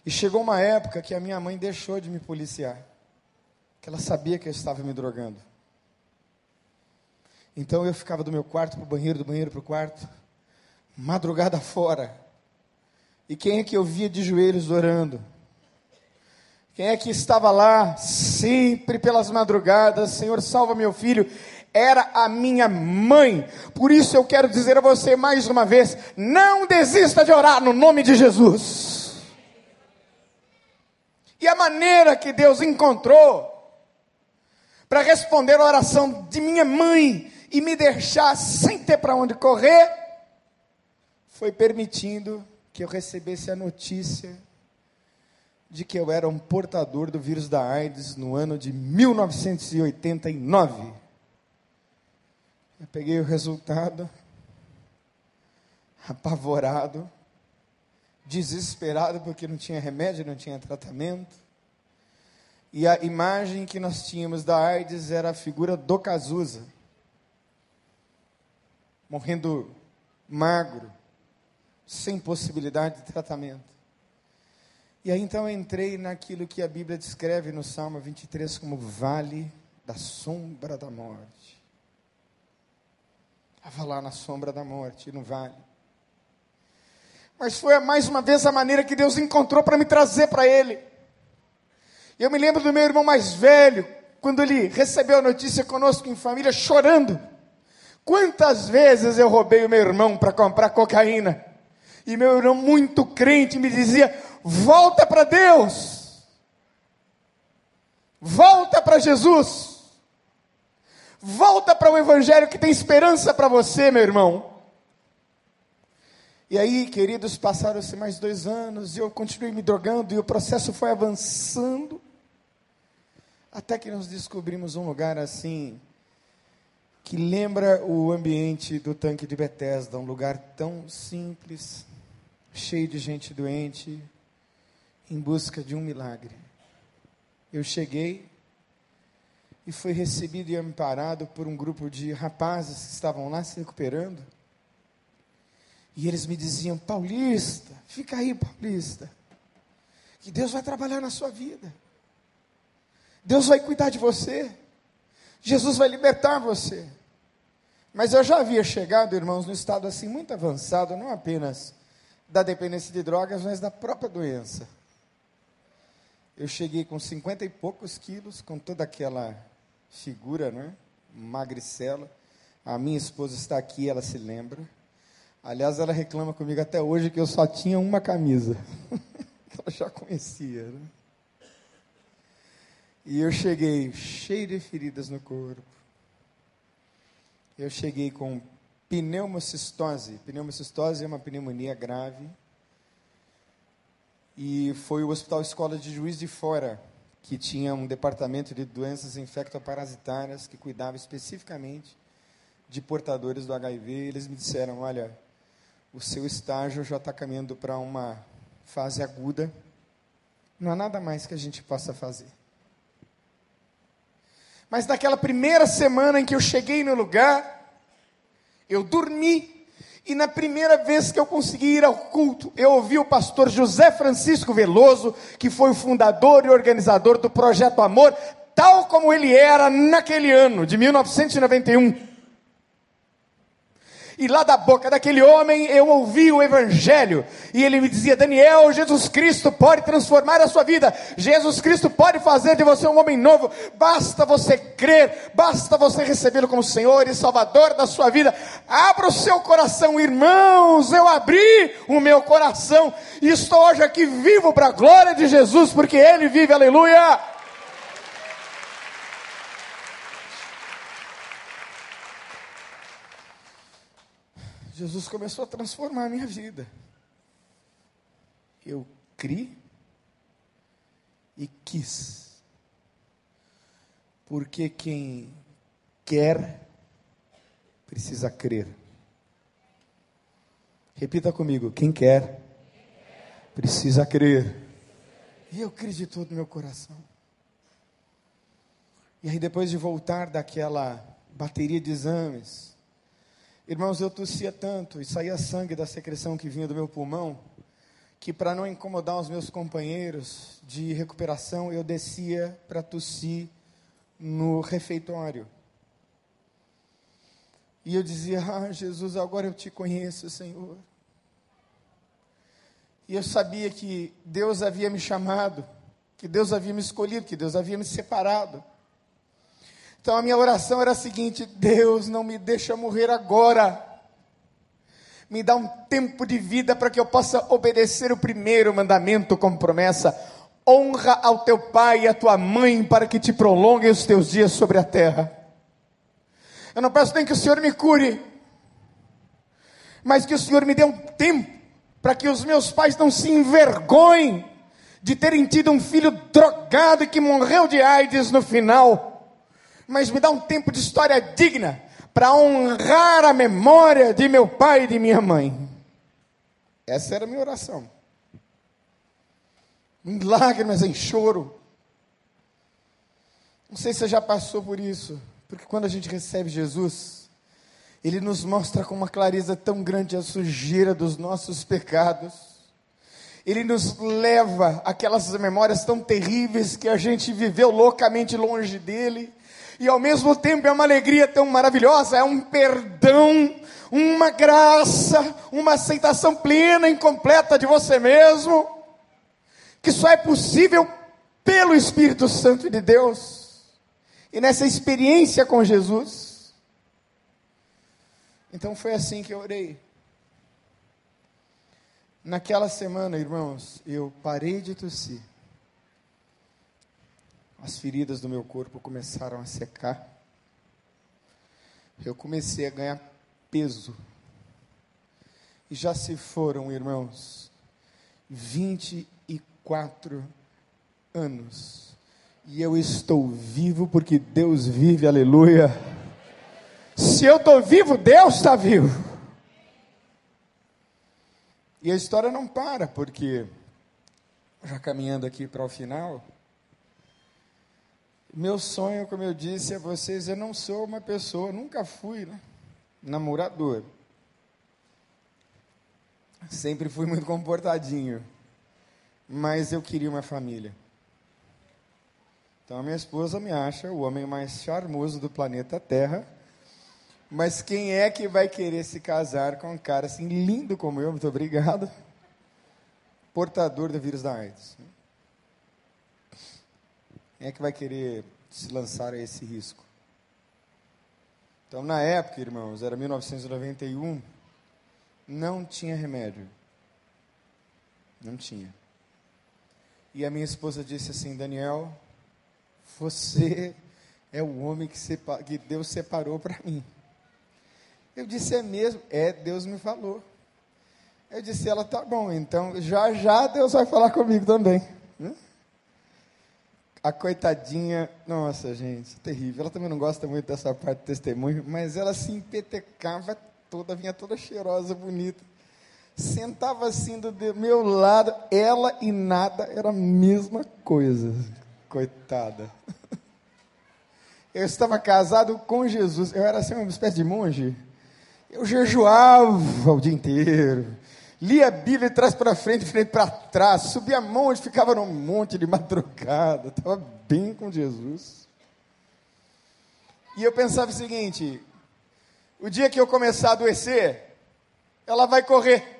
E chegou uma época que a minha mãe deixou de me policiar, que ela sabia que eu estava me drogando. Então eu ficava do meu quarto para o banheiro, do banheiro para o quarto, madrugada fora. E quem é que eu via de joelhos orando? Quem é que estava lá, sempre pelas madrugadas, Senhor, salva meu filho? Era a minha mãe. Por isso eu quero dizer a você mais uma vez: não desista de orar no nome de Jesus. E a maneira que Deus encontrou para responder a oração de minha mãe e me deixar sem ter para onde correr, foi permitindo que eu recebesse a notícia de que eu era um portador do vírus da AIDS no ano de 1989. Eu peguei o resultado, apavorado, desesperado porque não tinha remédio, não tinha tratamento. E a imagem que nós tínhamos da AIDS era a figura do Cazuza, morrendo magro, sem possibilidade de tratamento. E aí então eu entrei naquilo que a Bíblia descreve no Salmo 23 como vale da sombra da morte. Estava lá na sombra da morte, no vale. Mas foi mais uma vez a maneira que Deus encontrou para me trazer para Ele. Eu me lembro do meu irmão mais velho, quando ele recebeu a notícia conosco em família, chorando. Quantas vezes eu roubei o meu irmão para comprar cocaína? E meu irmão, muito crente, me dizia: volta para Deus, volta para Jesus, volta para o Evangelho que tem esperança para você, meu irmão. E aí, queridos, passaram-se mais dois anos e eu continuei me drogando e o processo foi avançando. Até que nós descobrimos um lugar assim, que lembra o ambiente do tanque de Bethesda, um lugar tão simples, cheio de gente doente, em busca de um milagre. Eu cheguei e fui recebido e amparado por um grupo de rapazes que estavam lá se recuperando. E eles me diziam: Paulista, fica aí, Paulista, que Deus vai trabalhar na sua vida. Deus vai cuidar de você. Jesus vai libertar você. Mas eu já havia chegado, irmãos, no estado assim muito avançado, não apenas da dependência de drogas, mas da própria doença. Eu cheguei com cinquenta e poucos quilos, com toda aquela figura, né? Magricela. A minha esposa está aqui, ela se lembra. Aliás, ela reclama comigo até hoje que eu só tinha uma camisa. ela já conhecia, né? E eu cheguei cheio de feridas no corpo. Eu cheguei com pneumocistose. Pneumocistose é uma pneumonia grave. E foi o Hospital Escola de Juiz de Fora que tinha um departamento de doenças infectoparasitárias que cuidava especificamente de portadores do HIV. Eles me disseram: olha, o seu estágio já está caminhando para uma fase aguda. Não há nada mais que a gente possa fazer. Mas naquela primeira semana em que eu cheguei no lugar, eu dormi. E na primeira vez que eu consegui ir ao culto, eu ouvi o pastor José Francisco Veloso, que foi o fundador e organizador do Projeto Amor, tal como ele era naquele ano, de 1991. E lá da boca daquele homem eu ouvi o Evangelho. E ele me dizia: Daniel, Jesus Cristo pode transformar a sua vida. Jesus Cristo pode fazer de você um homem novo. Basta você crer, basta você recebê-lo como Senhor e Salvador da sua vida. Abra o seu coração, irmãos. Eu abri o meu coração. E estou hoje aqui vivo para a glória de Jesus, porque Ele vive, aleluia. Jesus começou a transformar a minha vida. Eu criei e quis. Porque quem quer precisa crer. Repita comigo: quem quer precisa crer. E eu criei de todo o meu coração. E aí, depois de voltar daquela bateria de exames, Irmãos, eu tossia tanto e saía sangue da secreção que vinha do meu pulmão, que para não incomodar os meus companheiros de recuperação, eu descia para tossir no refeitório. E eu dizia: Ah, Jesus, agora eu te conheço, Senhor. E eu sabia que Deus havia me chamado, que Deus havia me escolhido, que Deus havia me separado. Então a minha oração era a seguinte: Deus, não me deixa morrer agora. Me dá um tempo de vida para que eu possa obedecer o primeiro mandamento como promessa. Honra ao teu pai e à tua mãe para que te prolonguem os teus dias sobre a terra. Eu não peço nem que o Senhor me cure, mas que o Senhor me dê um tempo para que os meus pais não se envergonhem de terem tido um filho drogado que morreu de AIDS no final. Mas me dá um tempo de história digna para honrar a memória de meu pai e de minha mãe. Essa era a minha oração. Em lágrimas, em choro. Não sei se você já passou por isso, porque quando a gente recebe Jesus, Ele nos mostra com uma clareza tão grande a sujeira dos nossos pecados. Ele nos leva aquelas memórias tão terríveis que a gente viveu loucamente longe dele. E ao mesmo tempo é uma alegria tão maravilhosa, é um perdão, uma graça, uma aceitação plena e completa de você mesmo, que só é possível pelo Espírito Santo de Deus. E nessa experiência com Jesus, então foi assim que eu orei. Naquela semana, irmãos, eu parei de tossir. As feridas do meu corpo começaram a secar. Eu comecei a ganhar peso. E já se foram, irmãos, 24 anos e eu estou vivo porque Deus vive, aleluia. Se eu estou vivo, Deus está vivo. E a história não para, porque, já caminhando aqui para o final, meu sonho, como eu disse a vocês, eu não sou uma pessoa, nunca fui né, namorador. Sempre fui muito comportadinho. Mas eu queria uma família. Então a minha esposa me acha o homem mais charmoso do planeta Terra. Mas quem é que vai querer se casar com um cara assim lindo como eu? Muito obrigado. Portador do vírus da AIDS. Quem é que vai querer se lançar a esse risco? Então, na época, irmãos, era 1991, não tinha remédio. Não tinha. E a minha esposa disse assim: Daniel, você é o homem que, que Deus separou para mim. Eu disse: É mesmo? É, Deus me falou. Eu disse: Ela tá bom, então já já Deus vai falar comigo também. A coitadinha, nossa gente, terrível. Ela também não gosta muito dessa parte do testemunho, mas ela se empetecava toda, vinha toda cheirosa, bonita. Sentava assim do meu lado, ela e nada era a mesma coisa. Coitada. Eu estava casado com Jesus. Eu era assim uma espécie de monge. Eu jejuava o dia inteiro. Lia a Bíblia de trás para frente, de frente para trás. Subia monte, ficava num monte de madrugada. Estava bem com Jesus. E eu pensava o seguinte: o dia que eu começar a adoecer, ela vai correr.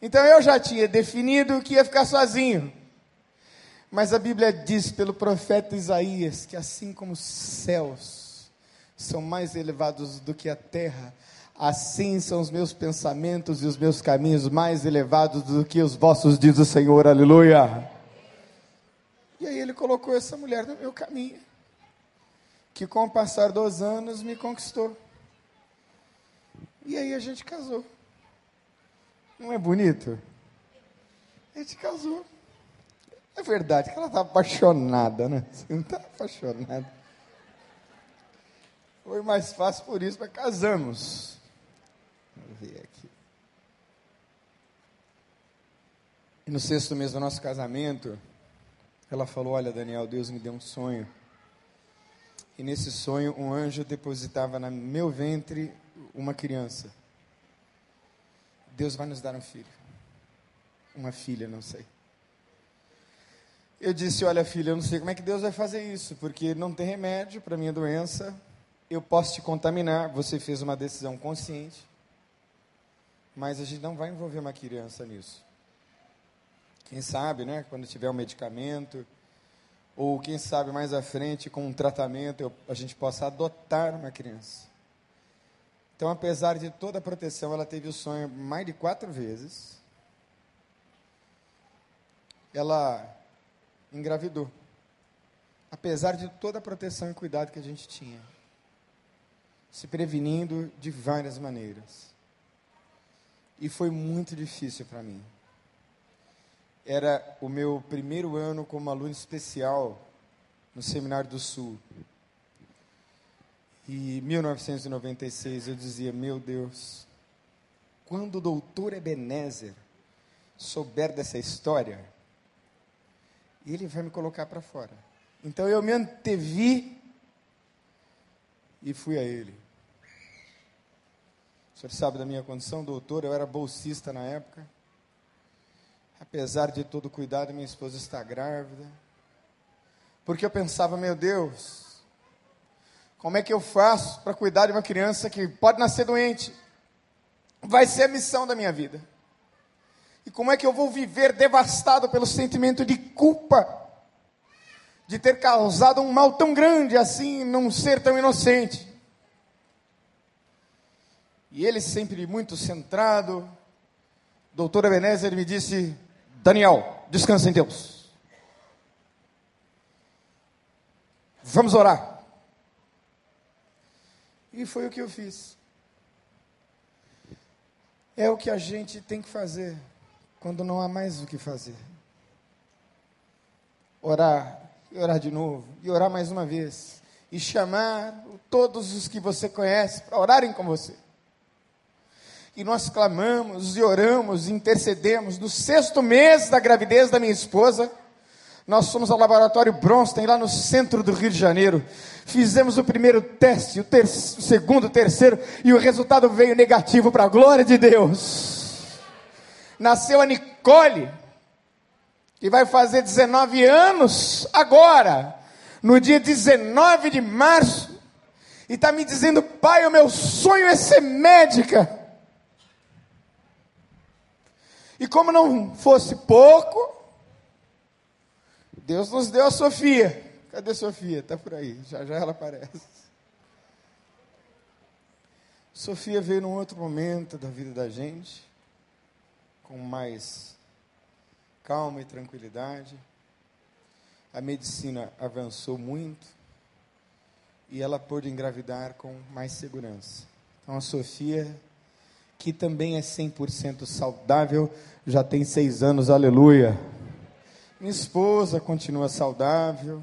Então eu já tinha definido que ia ficar sozinho. Mas a Bíblia diz pelo profeta Isaías que assim como os céus são mais elevados do que a terra, assim são os meus pensamentos e os meus caminhos mais elevados do que os vossos, diz o Senhor, aleluia. E aí ele colocou essa mulher no meu caminho, que com o passar dos anos me conquistou. E aí a gente casou. Não é bonito? A gente casou. É verdade que ela está apaixonada, né? Você não está apaixonada. Foi mais fácil por isso, mas casamos. Aqui. E no sexto mês do nosso casamento, ela falou: Olha, Daniel, Deus me deu um sonho. E nesse sonho, um anjo depositava no meu ventre uma criança. Deus vai nos dar um filho. Uma filha, não sei. Eu disse: Olha, filha, eu não sei como é que Deus vai fazer isso, porque não tem remédio para minha doença. Eu posso te contaminar. Você fez uma decisão consciente, mas a gente não vai envolver uma criança nisso. Quem sabe, né? Quando tiver um medicamento, ou quem sabe mais à frente, com um tratamento, eu, a gente possa adotar uma criança. Então, apesar de toda a proteção, ela teve o sonho mais de quatro vezes. Ela engravidou. Apesar de toda a proteção e cuidado que a gente tinha. se prevenindo de várias maneiras. E foi muito difícil para mim. Era o meu primeiro ano como aluno especial no Seminário do Sul. E em 1996 eu dizia: Meu Deus, quando o doutor Ebenezer souber dessa história, ele vai me colocar para fora. Então eu me antevi e fui a ele. O senhor sabe da minha condição, doutor, eu era bolsista na época. Apesar de todo cuidado, minha esposa está grávida. Porque eu pensava, meu Deus, como é que eu faço para cuidar de uma criança que pode nascer doente? Vai ser a missão da minha vida. E como é que eu vou viver devastado pelo sentimento de culpa de ter causado um mal tão grande assim num ser tão inocente? E ele sempre muito centrado, doutor Ebenezer me disse: Daniel, descansa em Deus. Vamos orar. E foi o que eu fiz. É o que a gente tem que fazer quando não há mais o que fazer. Orar, e orar de novo, e orar mais uma vez, e chamar todos os que você conhece para orarem com você. E nós clamamos e oramos, intercedemos. No sexto mês da gravidez da minha esposa, nós fomos ao laboratório Bronstein, lá no centro do Rio de Janeiro. Fizemos o primeiro teste, o, ter o segundo, o terceiro, e o resultado veio negativo para a glória de Deus nasceu a Nicole, que vai fazer 19 anos agora, no dia 19 de março, e está me dizendo, pai, o meu sonho é ser médica. E como não fosse pouco, Deus nos deu a Sofia. Cadê a Sofia? Está por aí, já já ela aparece. Sofia veio num outro momento da vida da gente com mais calma e tranquilidade. A medicina avançou muito e ela pôde engravidar com mais segurança. Então a Sofia, que também é 100% saudável, já tem seis anos, aleluia. Minha esposa continua saudável,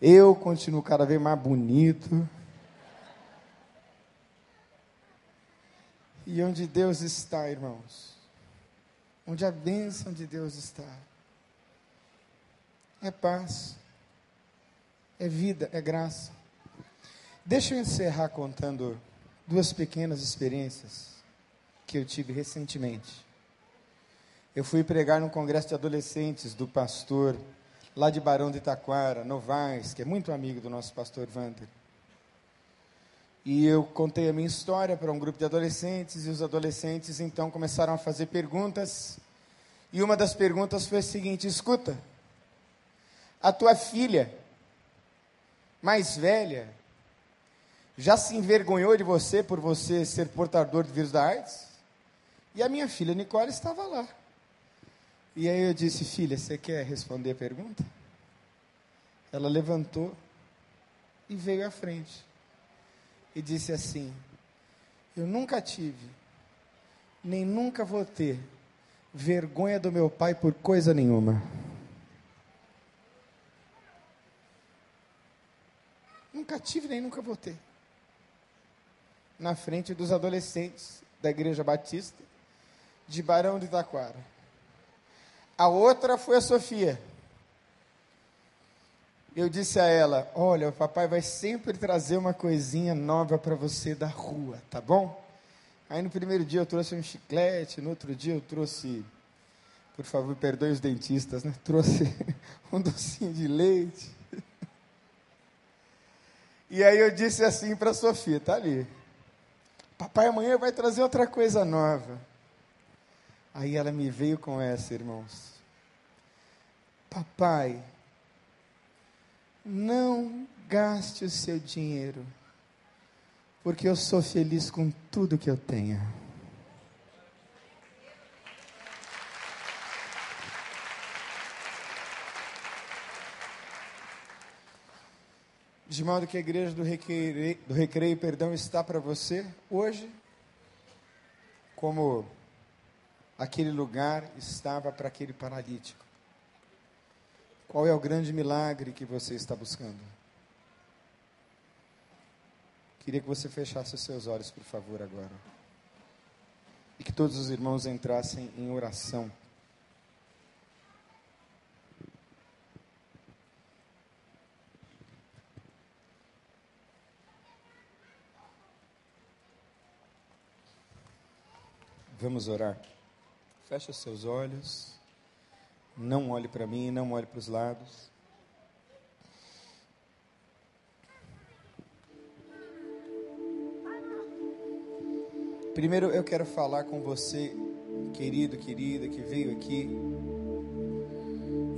eu continuo cada vez mais bonito. E onde Deus está, irmãos? onde a bênção de Deus está. É paz, é vida, é graça. Deixa eu encerrar contando duas pequenas experiências que eu tive recentemente. Eu fui pregar no congresso de adolescentes do pastor lá de Barão de Itaquara, Novaes, que é muito amigo do nosso pastor Wander. E eu contei a minha história para um grupo de adolescentes, e os adolescentes então começaram a fazer perguntas. E uma das perguntas foi a seguinte: escuta, a tua filha mais velha já se envergonhou de você por você ser portador do vírus da AIDS? E a minha filha Nicole estava lá. E aí eu disse: filha, você quer responder a pergunta? Ela levantou e veio à frente e disse assim: Eu nunca tive, nem nunca vou ter vergonha do meu pai por coisa nenhuma. Nunca tive, nem nunca vou ter. Na frente dos adolescentes da Igreja Batista de Barão de Itaquara. A outra foi a Sofia eu disse a ela: Olha, o papai vai sempre trazer uma coisinha nova para você da rua, tá bom? Aí no primeiro dia eu trouxe um chiclete, no outro dia eu trouxe, por favor, perdoe os dentistas, né? Trouxe um docinho de leite. E aí eu disse assim para a Sofia: Tá ali. Papai amanhã vai trazer outra coisa nova. Aí ela me veio com essa, irmãos. Papai, não gaste o seu dinheiro, porque eu sou feliz com tudo que eu tenho. De modo que a igreja do recreio, do recreio perdão, está para você hoje, como aquele lugar estava para aquele paralítico. Qual é o grande milagre que você está buscando? Queria que você fechasse os seus olhos, por favor, agora. E que todos os irmãos entrassem em oração. Vamos orar. Feche os seus olhos. Não olhe para mim, não olhe para os lados. Primeiro eu quero falar com você, querido, querida, que veio aqui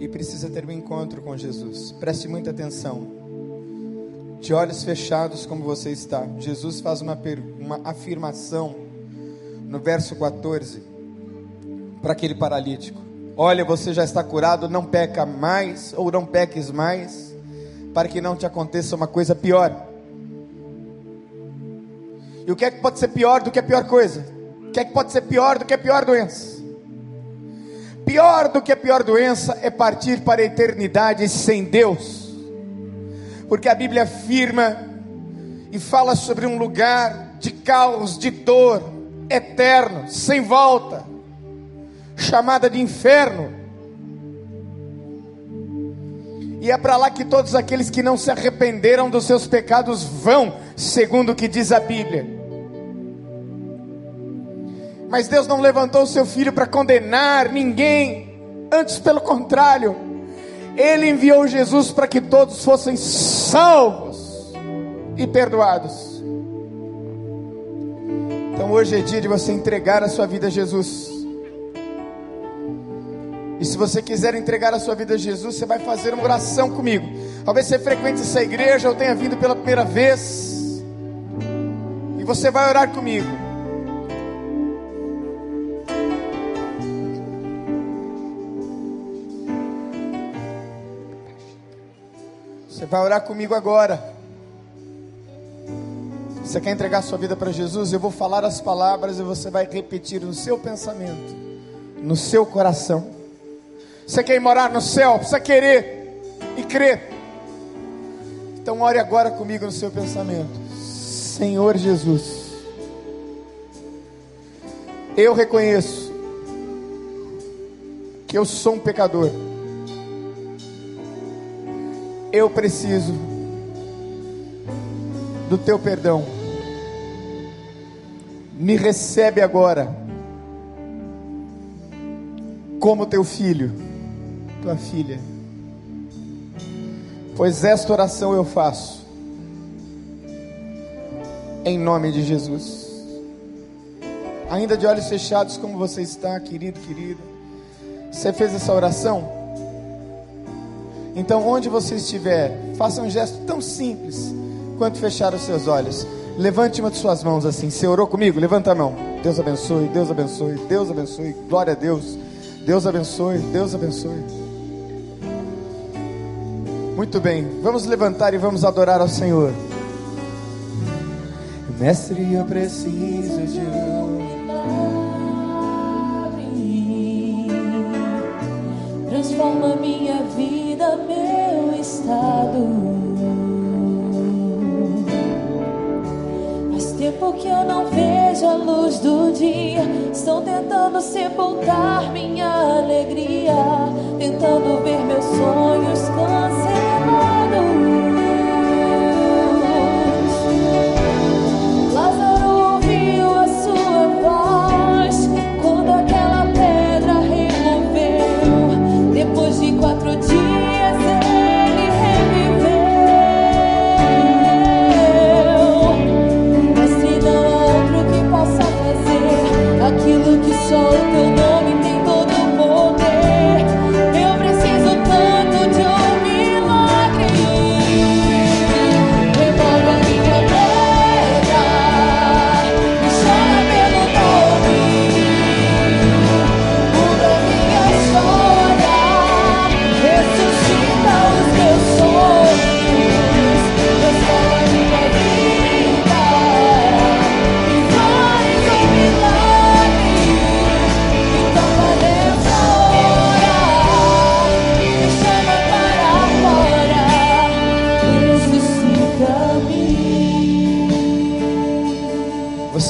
e precisa ter um encontro com Jesus. Preste muita atenção. De olhos fechados, como você está, Jesus faz uma, uma afirmação no verso 14, para aquele paralítico: Olha, você já está curado, não peca mais, ou não peques mais, para que não te aconteça uma coisa pior. E o que é que pode ser pior do que a pior coisa? O que é que pode ser pior do que a pior doença? Pior do que a pior doença é partir para a eternidade sem Deus, porque a Bíblia afirma e fala sobre um lugar de caos, de dor, eterno, sem volta, chamada de inferno. E é para lá que todos aqueles que não se arrependeram dos seus pecados vão, segundo o que diz a Bíblia. Mas Deus não levantou o seu filho para condenar ninguém, antes pelo contrário, Ele enviou Jesus para que todos fossem salvos e perdoados. Então hoje é dia de você entregar a sua vida a Jesus. E se você quiser entregar a sua vida a Jesus, você vai fazer uma oração comigo. Talvez você frequente essa igreja ou tenha vindo pela primeira vez. E você vai orar comigo. Você vai orar comigo agora. Você quer entregar sua vida para Jesus? Eu vou falar as palavras e você vai repetir no seu pensamento, no seu coração. Você quer morar no céu? Precisa querer e crer. Então ore agora comigo no seu pensamento. Senhor Jesus, eu reconheço que eu sou um pecador. Eu preciso do teu perdão me recebe agora como teu filho, tua filha. Pois esta oração eu faço em nome de Jesus. Ainda de olhos fechados, como você está, querido, querida. Você fez essa oração? Então, onde você estiver, faça um gesto tão simples quanto fechar os seus olhos. Levante uma de suas mãos assim. Você orou comigo? Levanta a mão. Deus abençoe, Deus abençoe, Deus abençoe. Glória a Deus. Deus abençoe, Deus abençoe. Muito bem, vamos levantar e vamos adorar ao Senhor. Mestre, eu preciso de Transforma minha vida, meu estado. tempo que eu não vejo a luz do dia. Tentando sepultar minha alegria, tentando ver meus sonhos cancelados.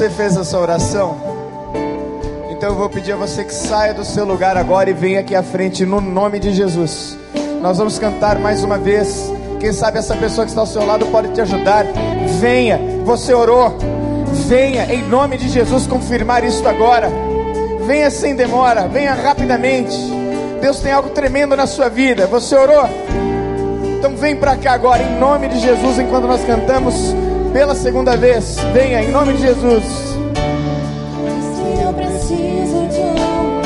Você fez essa oração, então eu vou pedir a você que saia do seu lugar agora e venha aqui à frente no nome de Jesus. Nós vamos cantar mais uma vez. Quem sabe essa pessoa que está ao seu lado pode te ajudar. Venha, você orou. Venha em nome de Jesus confirmar isso agora. Venha sem demora, venha rapidamente. Deus tem algo tremendo na sua vida. Você orou? Então vem para cá agora em nome de Jesus enquanto nós cantamos pela segunda vez. Venha, em nome de Jesus. Eu preciso de um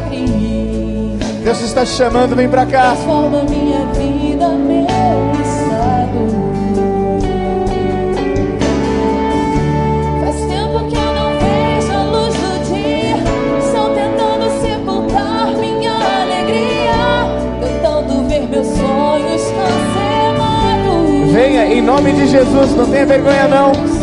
milagre, Deus está te chamando, vem para cá. transforma minha vida, meu de Jesus, não tenha vergonha não.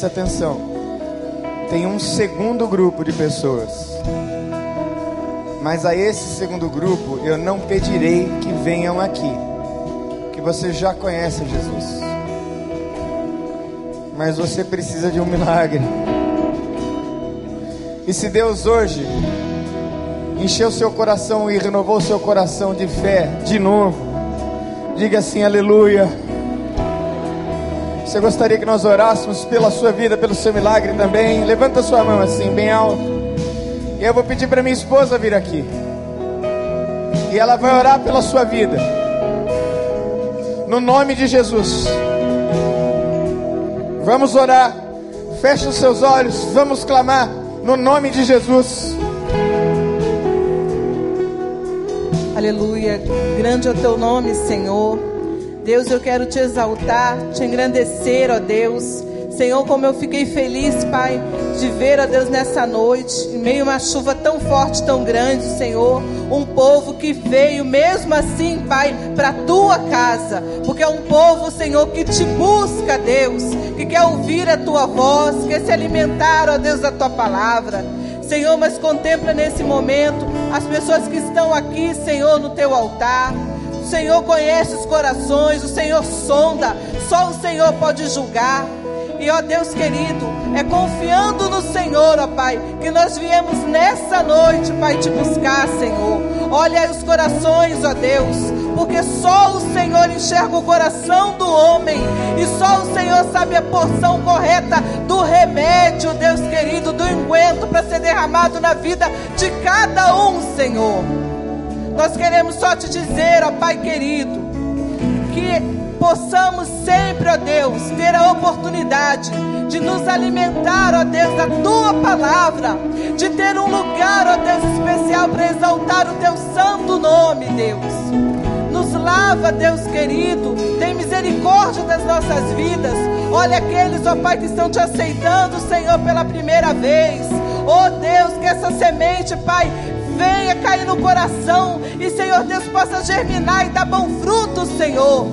Presta atenção. Tem um segundo grupo de pessoas. Mas a esse segundo grupo eu não pedirei que venham aqui. Que você já conhece Jesus. Mas você precisa de um milagre. E se Deus hoje encheu seu coração e renovou seu coração de fé de novo, diga assim: Aleluia. Você gostaria que nós orássemos pela sua vida, pelo seu milagre também? Levanta sua mão assim, bem alto. E eu vou pedir para minha esposa vir aqui. E ela vai orar pela sua vida. No nome de Jesus. Vamos orar. Feche os seus olhos. Vamos clamar no nome de Jesus. Aleluia. Grande é o teu nome, Senhor. Deus, eu quero te exaltar, te engrandecer, ó Deus. Senhor, como eu fiquei feliz, Pai, de ver, ó Deus, nessa noite, em meio a uma chuva tão forte, tão grande, Senhor, um povo que veio mesmo assim, Pai, para tua casa, porque é um povo, Senhor, que te busca, Deus, que quer ouvir a tua voz, quer se alimentar, ó Deus, da tua palavra. Senhor, mas contempla nesse momento as pessoas que estão aqui, Senhor, no teu altar. Senhor conhece os corações, o Senhor sonda, só o Senhor pode julgar. E ó Deus querido, é confiando no Senhor, ó Pai, que nós viemos nessa noite, Pai, te buscar, Senhor. Olha os corações, ó Deus, porque só o Senhor enxerga o coração do homem, e só o Senhor sabe a porção correta do remédio, Deus querido, do enguento para ser derramado na vida de cada um, Senhor. Nós queremos só te dizer, ó Pai querido, que possamos sempre, ó Deus, ter a oportunidade de nos alimentar, ó Deus, da tua palavra, de ter um lugar, ó Deus, especial para exaltar o teu santo nome, Deus. Nos lava, Deus querido, tem misericórdia das nossas vidas. Olha aqueles, ó Pai, que estão te aceitando, Senhor, pela primeira vez. Oh Deus, que essa semente, Pai, venha cair no coração e, Senhor Deus, possa germinar e dar bom fruto, Senhor.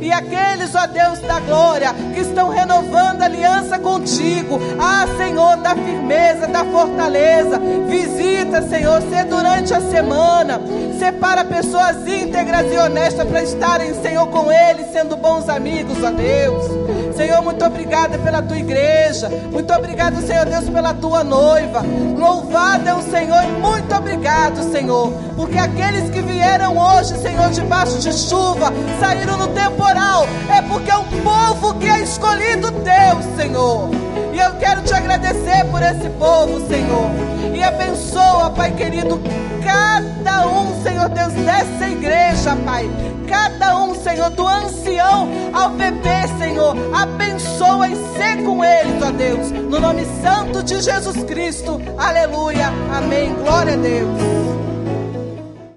E aqueles, ó Deus da glória, que estão renovando aliança contigo. Ah, Senhor, da firmeza, da fortaleza. Visita, Senhor, se durante a semana. Separa pessoas íntegras e honestas para estarem, Senhor, com eles, sendo bons amigos, ó Deus. Senhor, muito obrigada pela tua igreja. Muito obrigado, Senhor Deus, pela tua noiva. Louvado é o Senhor e muito obrigado, Senhor. Porque aqueles que vieram hoje, Senhor, debaixo de chuva, saíram no temporal. É porque é um povo que é escolhido teu, Senhor. E eu quero te agradecer por esse povo, Senhor. E abençoa, Pai querido, cada um, Senhor Deus, dessa igreja, Pai. Cada um, Senhor, do ancião ao bebê, Senhor. Abençoa e sê com eles, ó Deus. No nome santo de Jesus Cristo. Aleluia. Amém. Glória a Deus.